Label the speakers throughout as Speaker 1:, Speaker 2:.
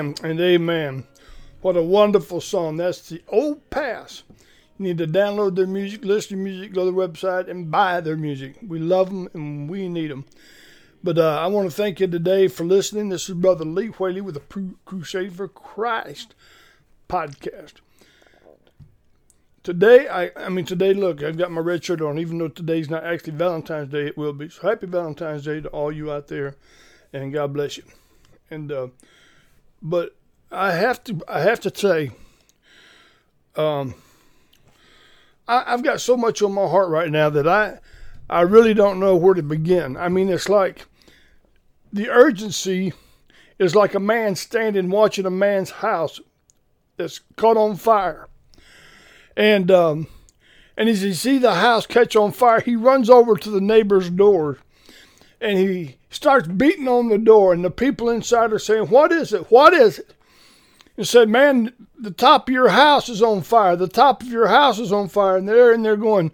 Speaker 1: Amen and amen. What a wonderful song. That's the old pass. You need to download their music, listen to music, go to the website, and buy their music. We love them and we need them. But uh, I want to thank you today for listening. This is Brother Lee Whaley with the Crusade for Christ podcast. Today, I, I mean, today, look, I've got my red shirt on, even though today's not actually Valentine's Day, it will be. So happy Valentine's Day to all you out there, and God bless you. And, uh, but I have to, I have to say, um, I, I've got so much on my heart right now that I, I really don't know where to begin. I mean, it's like the urgency is like a man standing watching a man's house that's caught on fire and um, and as he see the house catch on fire, he runs over to the neighbor's door and he starts beating on the door. And the people inside are saying, What is it? What is it? And said, Man, the top of your house is on fire. The top of your house is on fire. And they're in there going,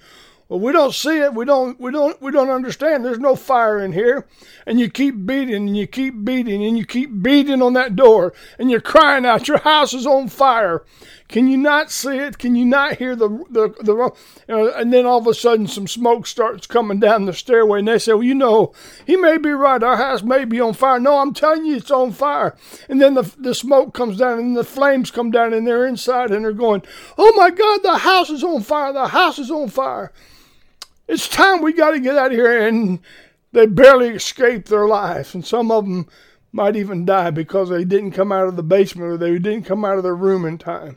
Speaker 1: well, we don't see it. We don't. We don't. We don't understand. There's no fire in here, and you keep beating and you keep beating and you keep beating on that door, and you're crying out, "Your house is on fire." Can you not see it? Can you not hear the the the? And then all of a sudden, some smoke starts coming down the stairway, and they say, "Well, you know, he may be right. Our house may be on fire." No, I'm telling you, it's on fire. And then the the smoke comes down, and the flames come down, and they're inside, and they're going, "Oh my God, the house is on fire! The house is on fire!" It's time we got to get out of here. And they barely escape their lives. And some of them might even die because they didn't come out of the basement or they didn't come out of their room in time.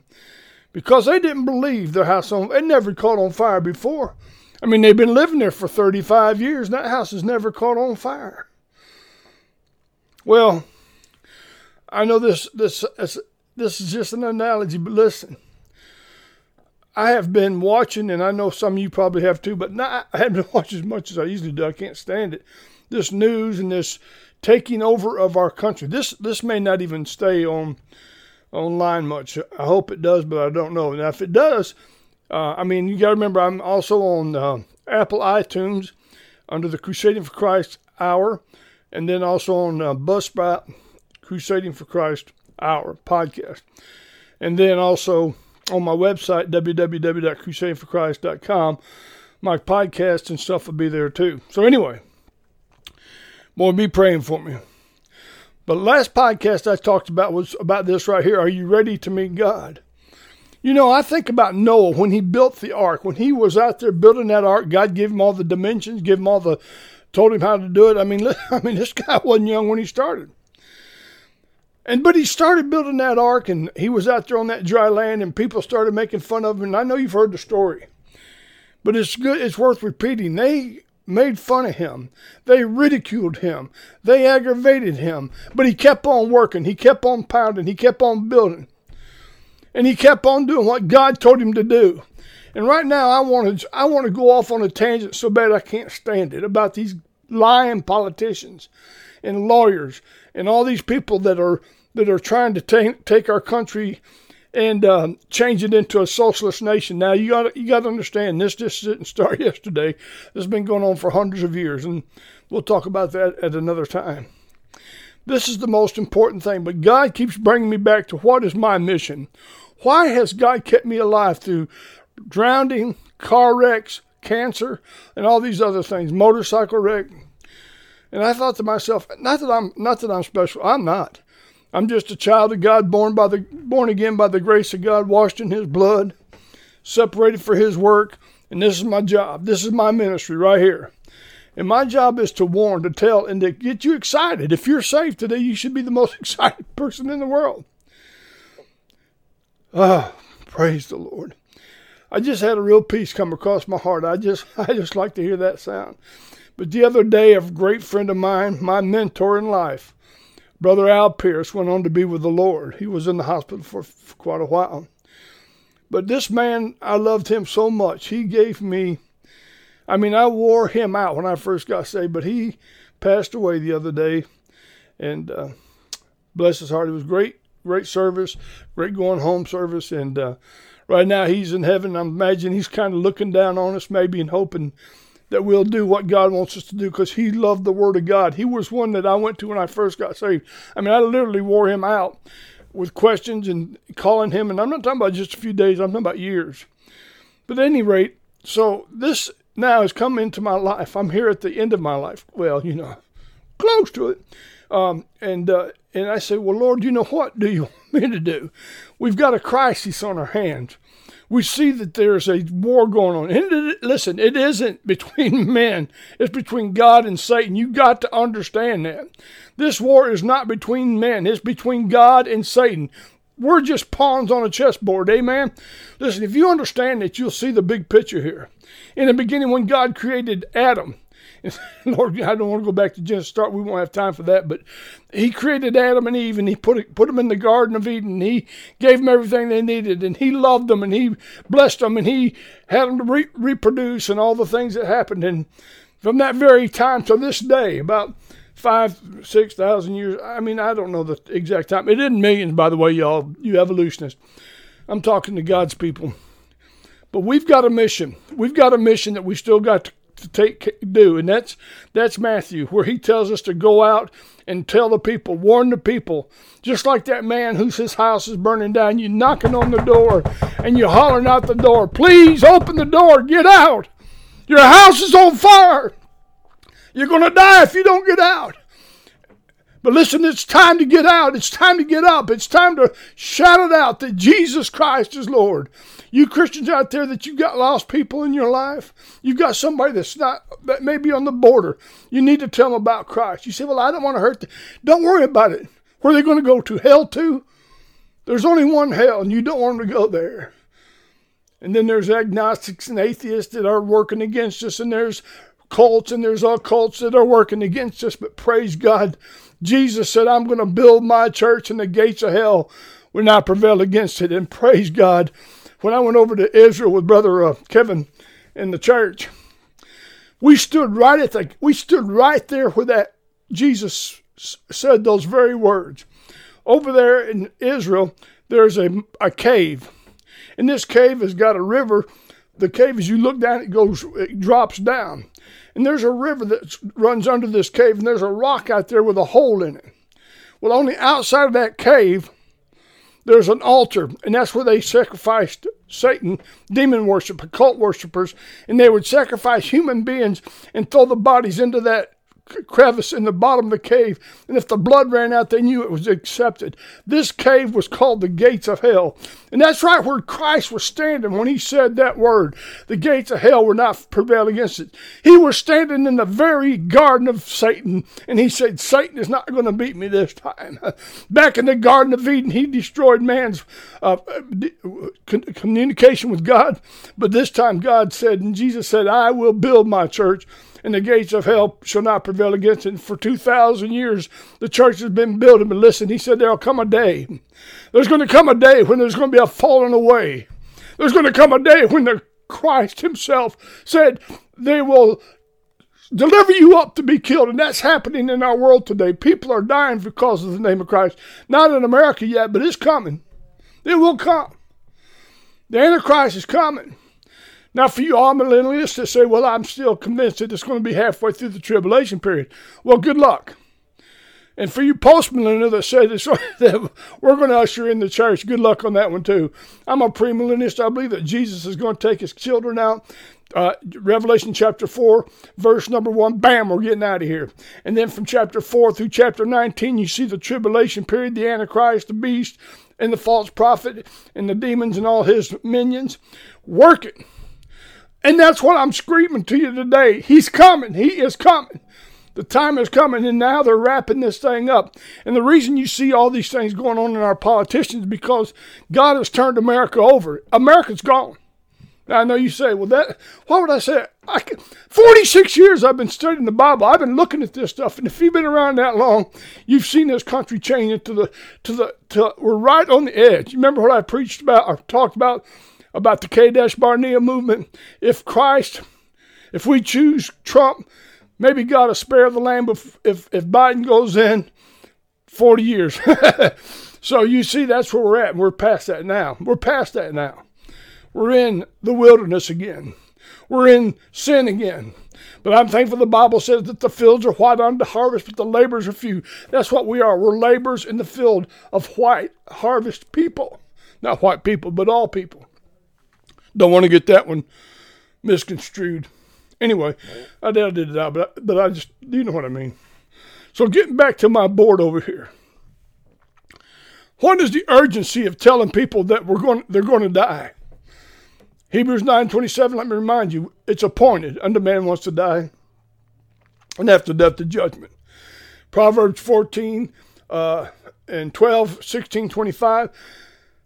Speaker 1: Because they didn't believe their house on, it never caught on fire before. I mean, they've been living there for 35 years. And that house has never caught on fire. Well, I know this, this, this is just an analogy, but listen. I have been watching, and I know some of you probably have too, but not, I haven't watched as much as I usually do. I can't stand it. This news and this taking over of our country. This this may not even stay on online much. I hope it does, but I don't know. Now, if it does, uh, I mean, you got to remember, I'm also on uh, Apple iTunes under the Crusading for Christ Hour, and then also on uh, Buzzsprout Crusading for Christ Hour podcast, and then also on my website, www.crusadingforchrist.com. My podcast and stuff will be there too. So, anyway, boy, be praying for me. But last podcast I talked about was about this right here. Are you ready to meet God? You know, I think about Noah when he built the ark. When he was out there building that ark, God gave him all the dimensions, gave him all the, told him how to do it. I mean, I mean, this guy wasn't young when he started. And but he started building that ark, and he was out there on that dry land, and people started making fun of him. And I know you've heard the story, but it's good. It's worth repeating. They made fun of him. They ridiculed him. They aggravated him. But he kept on working. He kept on pounding. He kept on building. And he kept on doing what God told him to do. And right now I want to I want to go off on a tangent so bad I can't stand it about these lying politicians and lawyers and all these people that are that are trying to take take our country and uh, change it into a socialist nation. Now you got you got to understand this just didn't start yesterday. This has been going on for hundreds of years, and we'll talk about that at another time. This is the most important thing. But God keeps bringing me back to what is my mission. Why has God kept me alive through drowning, car wrecks, cancer, and all these other things, motorcycle wreck? And I thought to myself, not that I'm not that I'm special. I'm not. I'm just a child of God, born by the born again by the grace of God, washed in His blood, separated for His work, and this is my job. This is my ministry right here. And my job is to warn, to tell, and to get you excited. If you're saved today, you should be the most excited person in the world. Ah, praise the Lord. I just had a real peace come across my heart. I just I just like to hear that sound. But the other day, a great friend of mine, my mentor in life, Brother Al Pierce went on to be with the Lord. He was in the hospital for, for quite a while. But this man, I loved him so much. He gave me, I mean, I wore him out when I first got saved, but he passed away the other day. And uh, bless his heart, it was great, great service, great going home service. And uh, right now he's in heaven. I imagine he's kind of looking down on us, maybe, and hoping that we'll do what God wants us to do because he loved the Word of God. He was one that I went to when I first got saved. I mean, I literally wore him out. with questions and calling him. And I'm not talking about just a few days, I'm talking about years. But at any rate, so this now has come into my life. I'm here at the end of my life. Well, you know, close to it. Um, and uh, and I say, well, Lord, you know what do you want me to do? We've got a crisis on our hands. We see that there's a war going on. And listen, it isn't between men; it's between God and Satan. You got to understand that. This war is not between men; it's between God and Satan. We're just pawns on a chessboard, amen? Listen, if you understand that, you'll see the big picture here. In the beginning, when God created Adam, Lord, I don't want to go back to Genesis start. We won't have time for that. But He created Adam and Eve, and He put put them in the Garden of Eden. He gave them everything they needed, and He loved them, and He blessed them, and He had them to re- reproduce, and all the things that happened. And from that very time to this day, about five, six thousand years. I mean, I don't know the exact time. It isn't millions, by the way, y'all. You evolutionists. I'm talking to God's people. But we've got a mission. We've got a mission that we still got to to take do, and that's that's Matthew, where he tells us to go out and tell the people, warn the people, just like that man whose his house is burning down. You knocking on the door and you hollering out the door, please open the door, get out. Your house is on fire. You're going to die if you don't get out. But listen, it's time to get out. It's time to get up. It's time to shout it out that Jesus Christ is Lord. You Christians out there that you've got lost people in your life, you've got somebody that's not that may be on the border. You need to tell them about Christ. You say, Well, I don't want to hurt them. Don't worry about it. Where are they going to go to? Hell too? There's only one hell, and you don't want them to go there. And then there's agnostics and atheists that are working against us, and there's cults and there's occults that are working against us. But praise God, Jesus said, I'm going to build my church, and the gates of hell will not prevail against it. And praise God, when I went over to Israel with Brother uh, Kevin in the church, we stood right at the we stood right there where that Jesus said those very words. Over there in Israel, there's a, a cave. And this cave has got a river. The cave, as you look down, it goes, it drops down. And there's a river that runs under this cave, and there's a rock out there with a hole in it. Well, on the outside of that cave, there's an altar, and that's where they sacrificed Satan, demon worship, occult worshippers, and they would sacrifice human beings and throw the bodies into that crevice in the bottom of the cave, and if the blood ran out, they knew it was accepted. This cave was called the gates of hell. And that's right where Christ was standing when he said that word. The gates of hell were not prevail against it. He was standing in the very garden of Satan, and he said, Satan is not going to beat me this time. Back in the Garden of Eden, he destroyed man's uh, communication with God, but this time God said, and Jesus said, I will build my church and the gates of hell shall not prevail against it. For 2,000 years, the church has been building. But listen, he said there'll come a day. There's going to come a day when there's going to be a falling away. There's going to come a day when the Christ himself said they will deliver you up to be killed. And that's happening in our world today. People are dying because of the name of Christ. Not in America yet, but it's coming. It will come. The Antichrist is coming. Now, for you amillennialists that say, well, I'm still convinced that it's going to be halfway through the tribulation period, well, good luck. And for you postmillennials that say this, that we're going to usher in the church, good luck on that one too. I'm a premillennialist. I believe that Jesus is going to take his children out. Uh, Revelation chapter 4, verse number 1, bam, we're getting out of here. And then from chapter 4 through chapter 19, you see the tribulation period, the Antichrist, the beast, and the false prophet, and the demons and all his minions working and that's what I'm screaming to you today. He's coming. He is coming. The time is coming, and now they're wrapping this thing up. And the reason you see all these things going on in our politicians because God has turned America over. America's gone. Now, I know you say, well, that, why would I say it? I can, 46 years I've been studying the Bible. I've been looking at this stuff. And if you've been around that long, you've seen this country change into the, to the, to, we're right on the edge. You remember what I preached about or talked about about the Kadesh Barnea movement. If Christ, if we choose Trump, maybe God will spare the land if, if, if Biden goes in 40 years. so you see, that's where we're at. And we're past that now. We're past that now. We're in the wilderness again. We're in sin again. But I'm thankful the Bible says that the fields are white unto harvest, but the laborers are few. That's what we are. We're laborers in the field of white harvest people. Not white people, but all people. Don't want to get that one misconstrued. Anyway, I I did it but, but I just, you know what I mean. So getting back to my board over here. What is the urgency of telling people that we're going, they're going to die? Hebrews 9.27, let me remind you, it's appointed unto man wants to die, and after death the judgment. Proverbs 14 uh, and 12, 16, 25,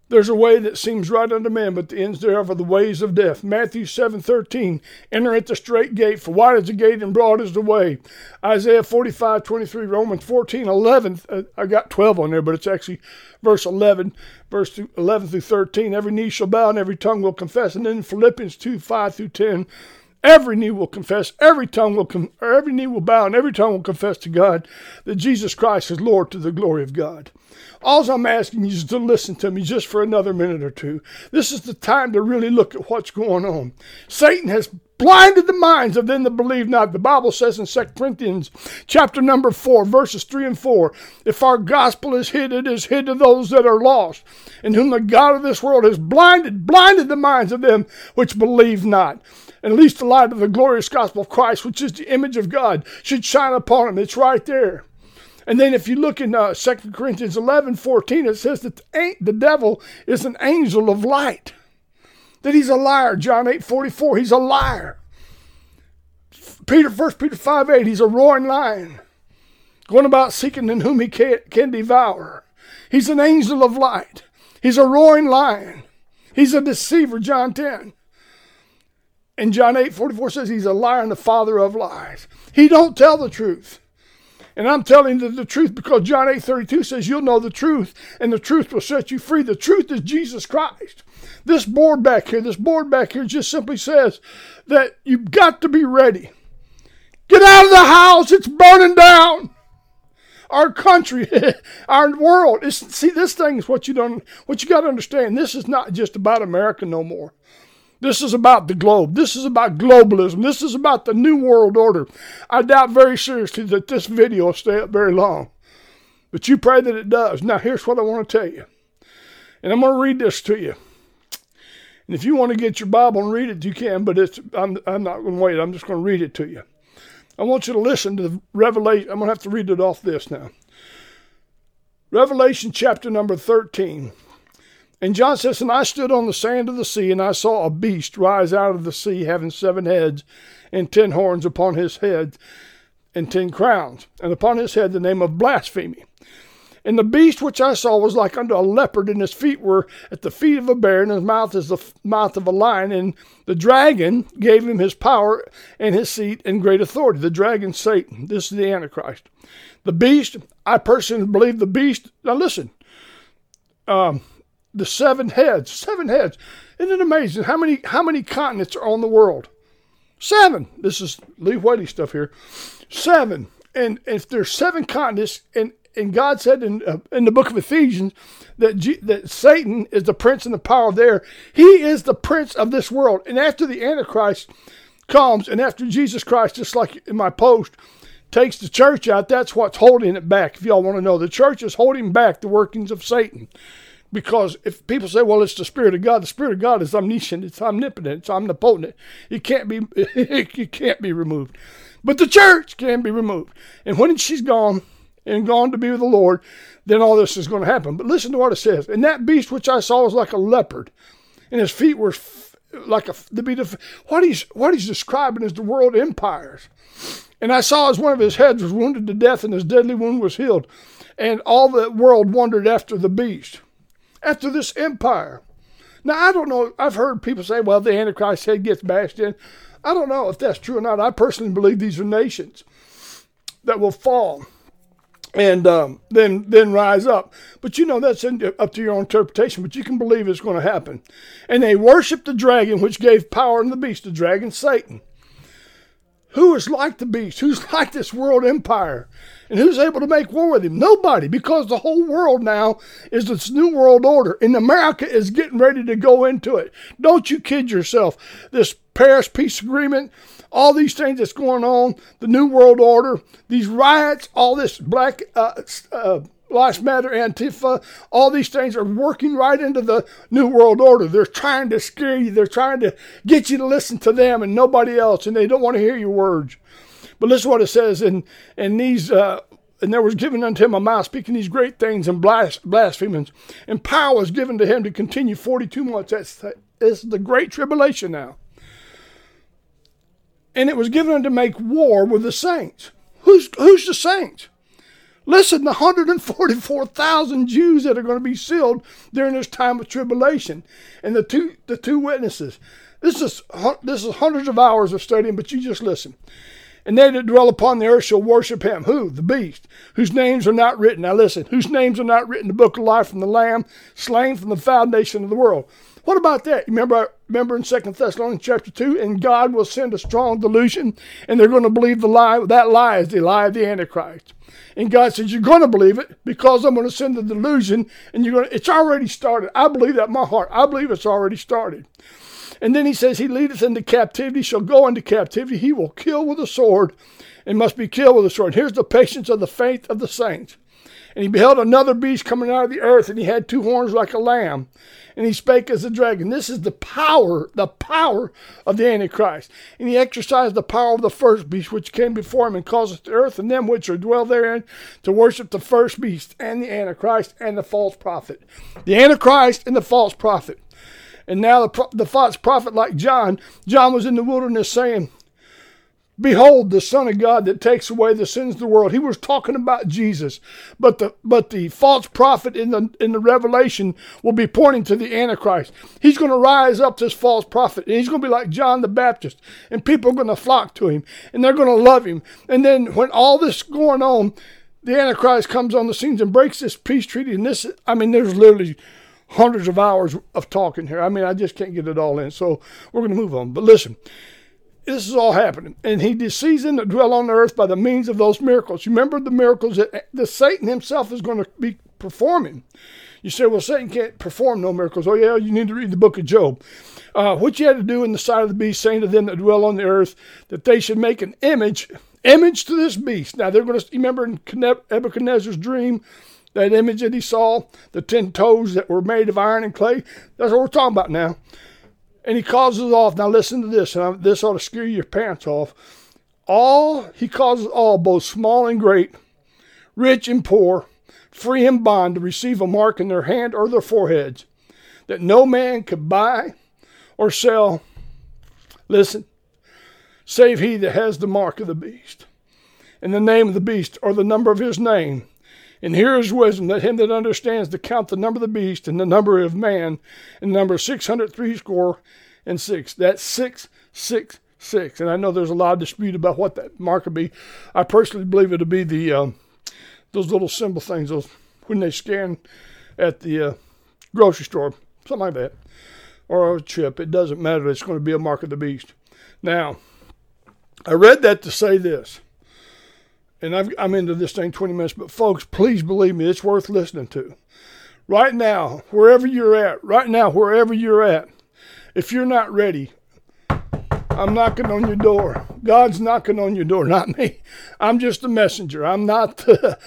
Speaker 1: there's a way that seems right unto man, but the ends thereof are the ways of death. Matthew 7:13, enter at the straight gate, for wide is the gate and broad is the way. Isaiah 45:23, Romans 14:11. Uh, I got 12 on there, but it's actually verse 11, verse 11 through 13. Every knee shall bow and every tongue will confess. And then Philippians 2, 5 through 10. Every knee will confess, every tongue will com- every knee will bow, and every tongue will confess to God that Jesus Christ is Lord to the glory of God. All I'm asking you is to listen to me just for another minute or two. This is the time to really look at what's going on. Satan has blinded the minds of them that believe not. The Bible says in 2 Corinthians chapter number 4, verses 3 and 4, if our gospel is hid, it is hid to those that are lost, in whom the God of this world has blinded, blinded the minds of them which believe not. At least the light of the glorious gospel of Christ, which is the image of God, should shine upon them. It's right there. And then if you look in uh, 2 Corinthians 11, 14, it says that the devil is an angel of light. That he's a liar. John 8, 44, he's a liar. Peter, 1 Peter 5, 8, he's a roaring lion. Going about seeking in whom he can, can devour. He's an angel of light. He's a roaring lion. He's a deceiver, John 10. And John 8, 44 says he's a liar and the father of lies. He don't tell the truth. And I'm telling you the truth because John 8 32 says, You'll know the truth, and the truth will set you free. The truth is Jesus Christ. This board back here, this board back here just simply says that you've got to be ready. Get out of the house, it's burning down. Our country, our world. It's, see, this thing is what you don't what you got to understand. This is not just about America no more. This is about the globe. This is about globalism. This is about the New World Order. I doubt very seriously that this video will stay up very long. But you pray that it does. Now, here's what I want to tell you. And I'm going to read this to you. And if you want to get your Bible and read it, you can, but it's, I'm, I'm not going to wait. I'm just going to read it to you. I want you to listen to the Revelation. I'm going to have to read it off this now. Revelation chapter number 13. And John says, And I stood on the sand of the sea, and I saw a beast rise out of the sea, having seven heads and ten horns upon his head, and ten crowns, and upon his head the name of blasphemy. And the beast which I saw was like unto a leopard, and his feet were at the feet of a bear, and his mouth is the mouth of a lion. And the dragon gave him his power and his seat and great authority. The dragon, Satan. This is the Antichrist. The beast, I personally believe the beast. Now listen, um, the seven heads. Seven heads. Isn't it amazing how many how many continents are on the world? Seven. This is Lee Whitey stuff here. Seven. And if there's seven continents, and and God said in uh, in the book of Ephesians that G, that Satan is the prince and the power there. He is the prince of this world. And after the Antichrist comes, and after Jesus Christ, just like in my post, takes the church out, that's what's holding it back. If y'all want to know, the church is holding back the workings of Satan. Because if people say, well, it's the Spirit of God, the Spirit of God is omniscient, it's omnipotent, it's omnipotent. It can't be it can't be removed. But the church can be removed. And when she's gone and gone to be with the Lord, then all this is going to happen. But listen to what it says. And that beast which I saw was like a leopard, and his feet were like a the beat what he's what he's describing is the world empires. And I saw as one of his heads was wounded to death, and his deadly wound was healed. And all the world wondered after the beast after this empire. Now, I don't know. I've heard people say, well, the Antichrist head gets bashed in. I don't know if that's true or not. I personally believe these are nations that will fall and um, then then rise up. But you know that's in, up to your own interpretation. But you can believe it's going to happen. And they worship the dragon, which gave power to the beast, the dragon Satan. Who is like the beast? Who's like this world empire? And who's able to make war with him? Nobody, because the whole world now is this new world order, and America is getting ready to go into it. Don't you kid yourself. This Paris Peace Agreement, all these things that's going on, the New World Order, these riots, all this Black uh, uh, Lives Matter, Antifa, all these things are working right into the New World Order. They're trying to scare you. They're trying to get you to listen to them and nobody else, and they don't want to hear your words. But listen what it says in, in these, uh, and there was given unto him a mouth speaking these great things and blas- blasphemings. And power was given to him to continue 42 months. That's, that's the great tribulation now. And it was given to make war with the saints. Who's, who's the saints? Listen, the 144,000 Jews that are going to be sealed during this time of tribulation, and the two the two witnesses. This is this is hundreds of hours of studying, but you just listen. And they that dwell upon the earth shall worship him. Who? The beast, whose names are not written. Now listen, whose names are not written in the book of life from the Lamb, slain from the foundation of the world. What about that? Remember, remember in Second Thessalonians chapter 2, and God will send a strong delusion, and they're going to believe the lie. That lie is the lie of the Antichrist. And God says, You're going to believe it because I'm going to send the delusion, and you're going to, it's already started. I believe that in my heart. I believe it's already started. And then he says, He leadeth into captivity, shall go into captivity. He will kill with a sword, and must be killed with a sword. Here's the patience of the faith of the saints. And he beheld another beast coming out of the earth, and he had two horns like a lamb, and he spake as a dragon. This is the power, the power of the Antichrist. And he exercised the power of the first beast which came before him, and causeth the earth and them which are dwell therein to worship the first beast, and the Antichrist, and the false prophet. The Antichrist and the false prophet. And now the, the false prophet, like John, John was in the wilderness saying, Behold the Son of God that takes away the sins of the world. He was talking about Jesus. But the but the false prophet in the in the Revelation will be pointing to the Antichrist. He's going to rise up this false prophet, and he's going to be like John the Baptist, and people are going to flock to him, and they're going to love him. And then when all this going on, the Antichrist comes on the scenes and breaks this peace treaty. And this, I mean, there's literally hundreds of hours of talking here. I mean, I just can't get it all in. So we're going to move on. But listen, this is all happening. And he deceives them that dwell on the earth by the means of those miracles. You remember the miracles that the Satan himself is going to be performing. You say, well, Satan can't perform no miracles. Oh, yeah, you need to read the book of Job. Uh, what you had to do in the sight of the beast, saying to them that dwell on the earth, that they should make an image, image to this beast. Now, they're going to remember in Nebuchadnezzar's dream, that image that he saw, the ten toes that were made of iron and clay. That's what we're talking about now. And he causes off. Now listen to this. And this ought to scare your pants off. All he causes all, both small and great, rich and poor, free and bond, to receive a mark in their hand or their foreheads, that no man could buy or sell. Listen, save he that has the mark of the beast, and the name of the beast, or the number of his name and here is wisdom, that him that understands to count the number of the beast and the number of man, and the number six hundred three score and six. That's six, six, six. And I know there's a lot of dispute about what that mark would be. I personally believe it'll be the um, those little symbol things, those when they scan at the uh, grocery store, something like that, or a chip. It doesn't matter. It's going to be a mark of the beast. Now, I read that to say this and i am into this thing 20 minutes, but folks, please believe me, it's worth listening to. Right now, wherever you're at, right now, wherever you're at, if you're not ready, I'm knocking on your door. God's knocking on your door, not me. I'm just a messenger. I'm not the,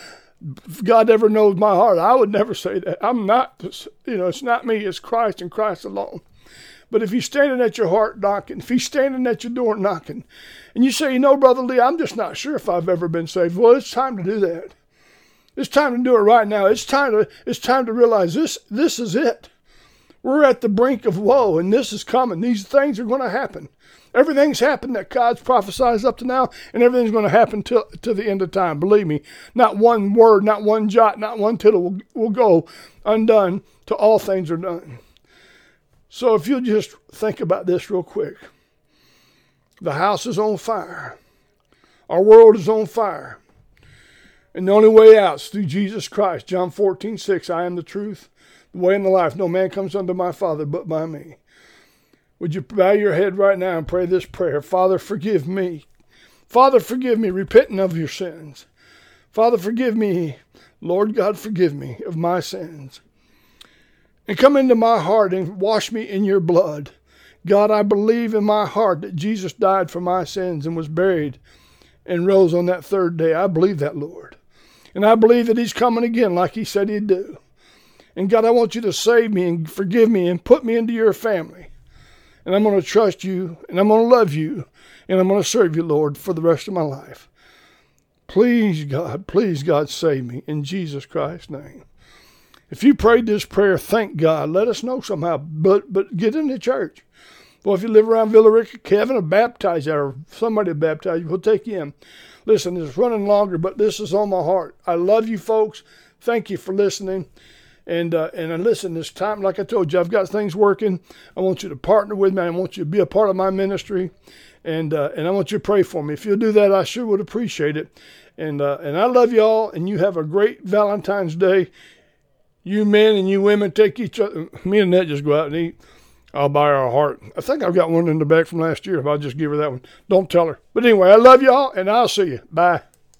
Speaker 1: God ever knows my heart. I would never say that. I'm not, you know, it's not me, it's Christ and Christ alone. But if he's standing at your heart knocking, if he's standing at your door knocking, and you say, you know, Brother Lee, I'm just not sure if I've ever been saved. Well, it's time to do that. It's time to do it right now. It's time to it's time to realize this this is it. We're at the brink of woe, and this is coming. These things are going to happen. Everything's happened that God's prophesied up to now, and everything's going to happen till to the end of time. Believe me, not one word, not one jot, not one tittle will, will go undone till all things are done. So if you'll just think about this real quick. The house is on fire. Our world is on fire. And the only way out is through Jesus Christ. John 14, 6. I am the truth, the way, and the life. No man comes unto my Father but by me. Would you bow your head right now and pray this prayer? Father, forgive me. Father, forgive me, repenting of your sins. Father, forgive me. Lord God, forgive me of my sins and come into my heart and wash me in your blood. God, I believe in my heart that Jesus died for my sins and was buried and rose on that third day. I believe that, Lord. And I believe that He's coming again like He said He'd do. And God, I want you to save me and forgive me and put me into your family. And I'm going to trust you and I'm going to love you and I'm going to serve you, Lord, for the rest of my life. Please, God, please, God, save me in Jesus Christ's name. If you prayed this prayer, thank God. Let us know somehow. But but get in the church. Well, if you live around Villa Rica, Kevin will baptize you, or somebody will baptize you. We'll take you in. Listen, it's running longer, but this is on my heart. I love you folks. Thank you for listening. And uh, and listen, this time, like I told you, I've got things working. I want you to partner with me. I want you to be a part of my ministry, and uh, and I want you to pray for me. If you'll do that, I sure would appreciate it. And uh, and I love you all. And you have a great Valentine's Day. You men and you women take each other. Me and Ned just go out and eat. I'll buy her a heart. I think I've got one in the back from last year. If I'll just give her that one, don't tell her. But anyway, I love y'all, and I'll see you. Bye.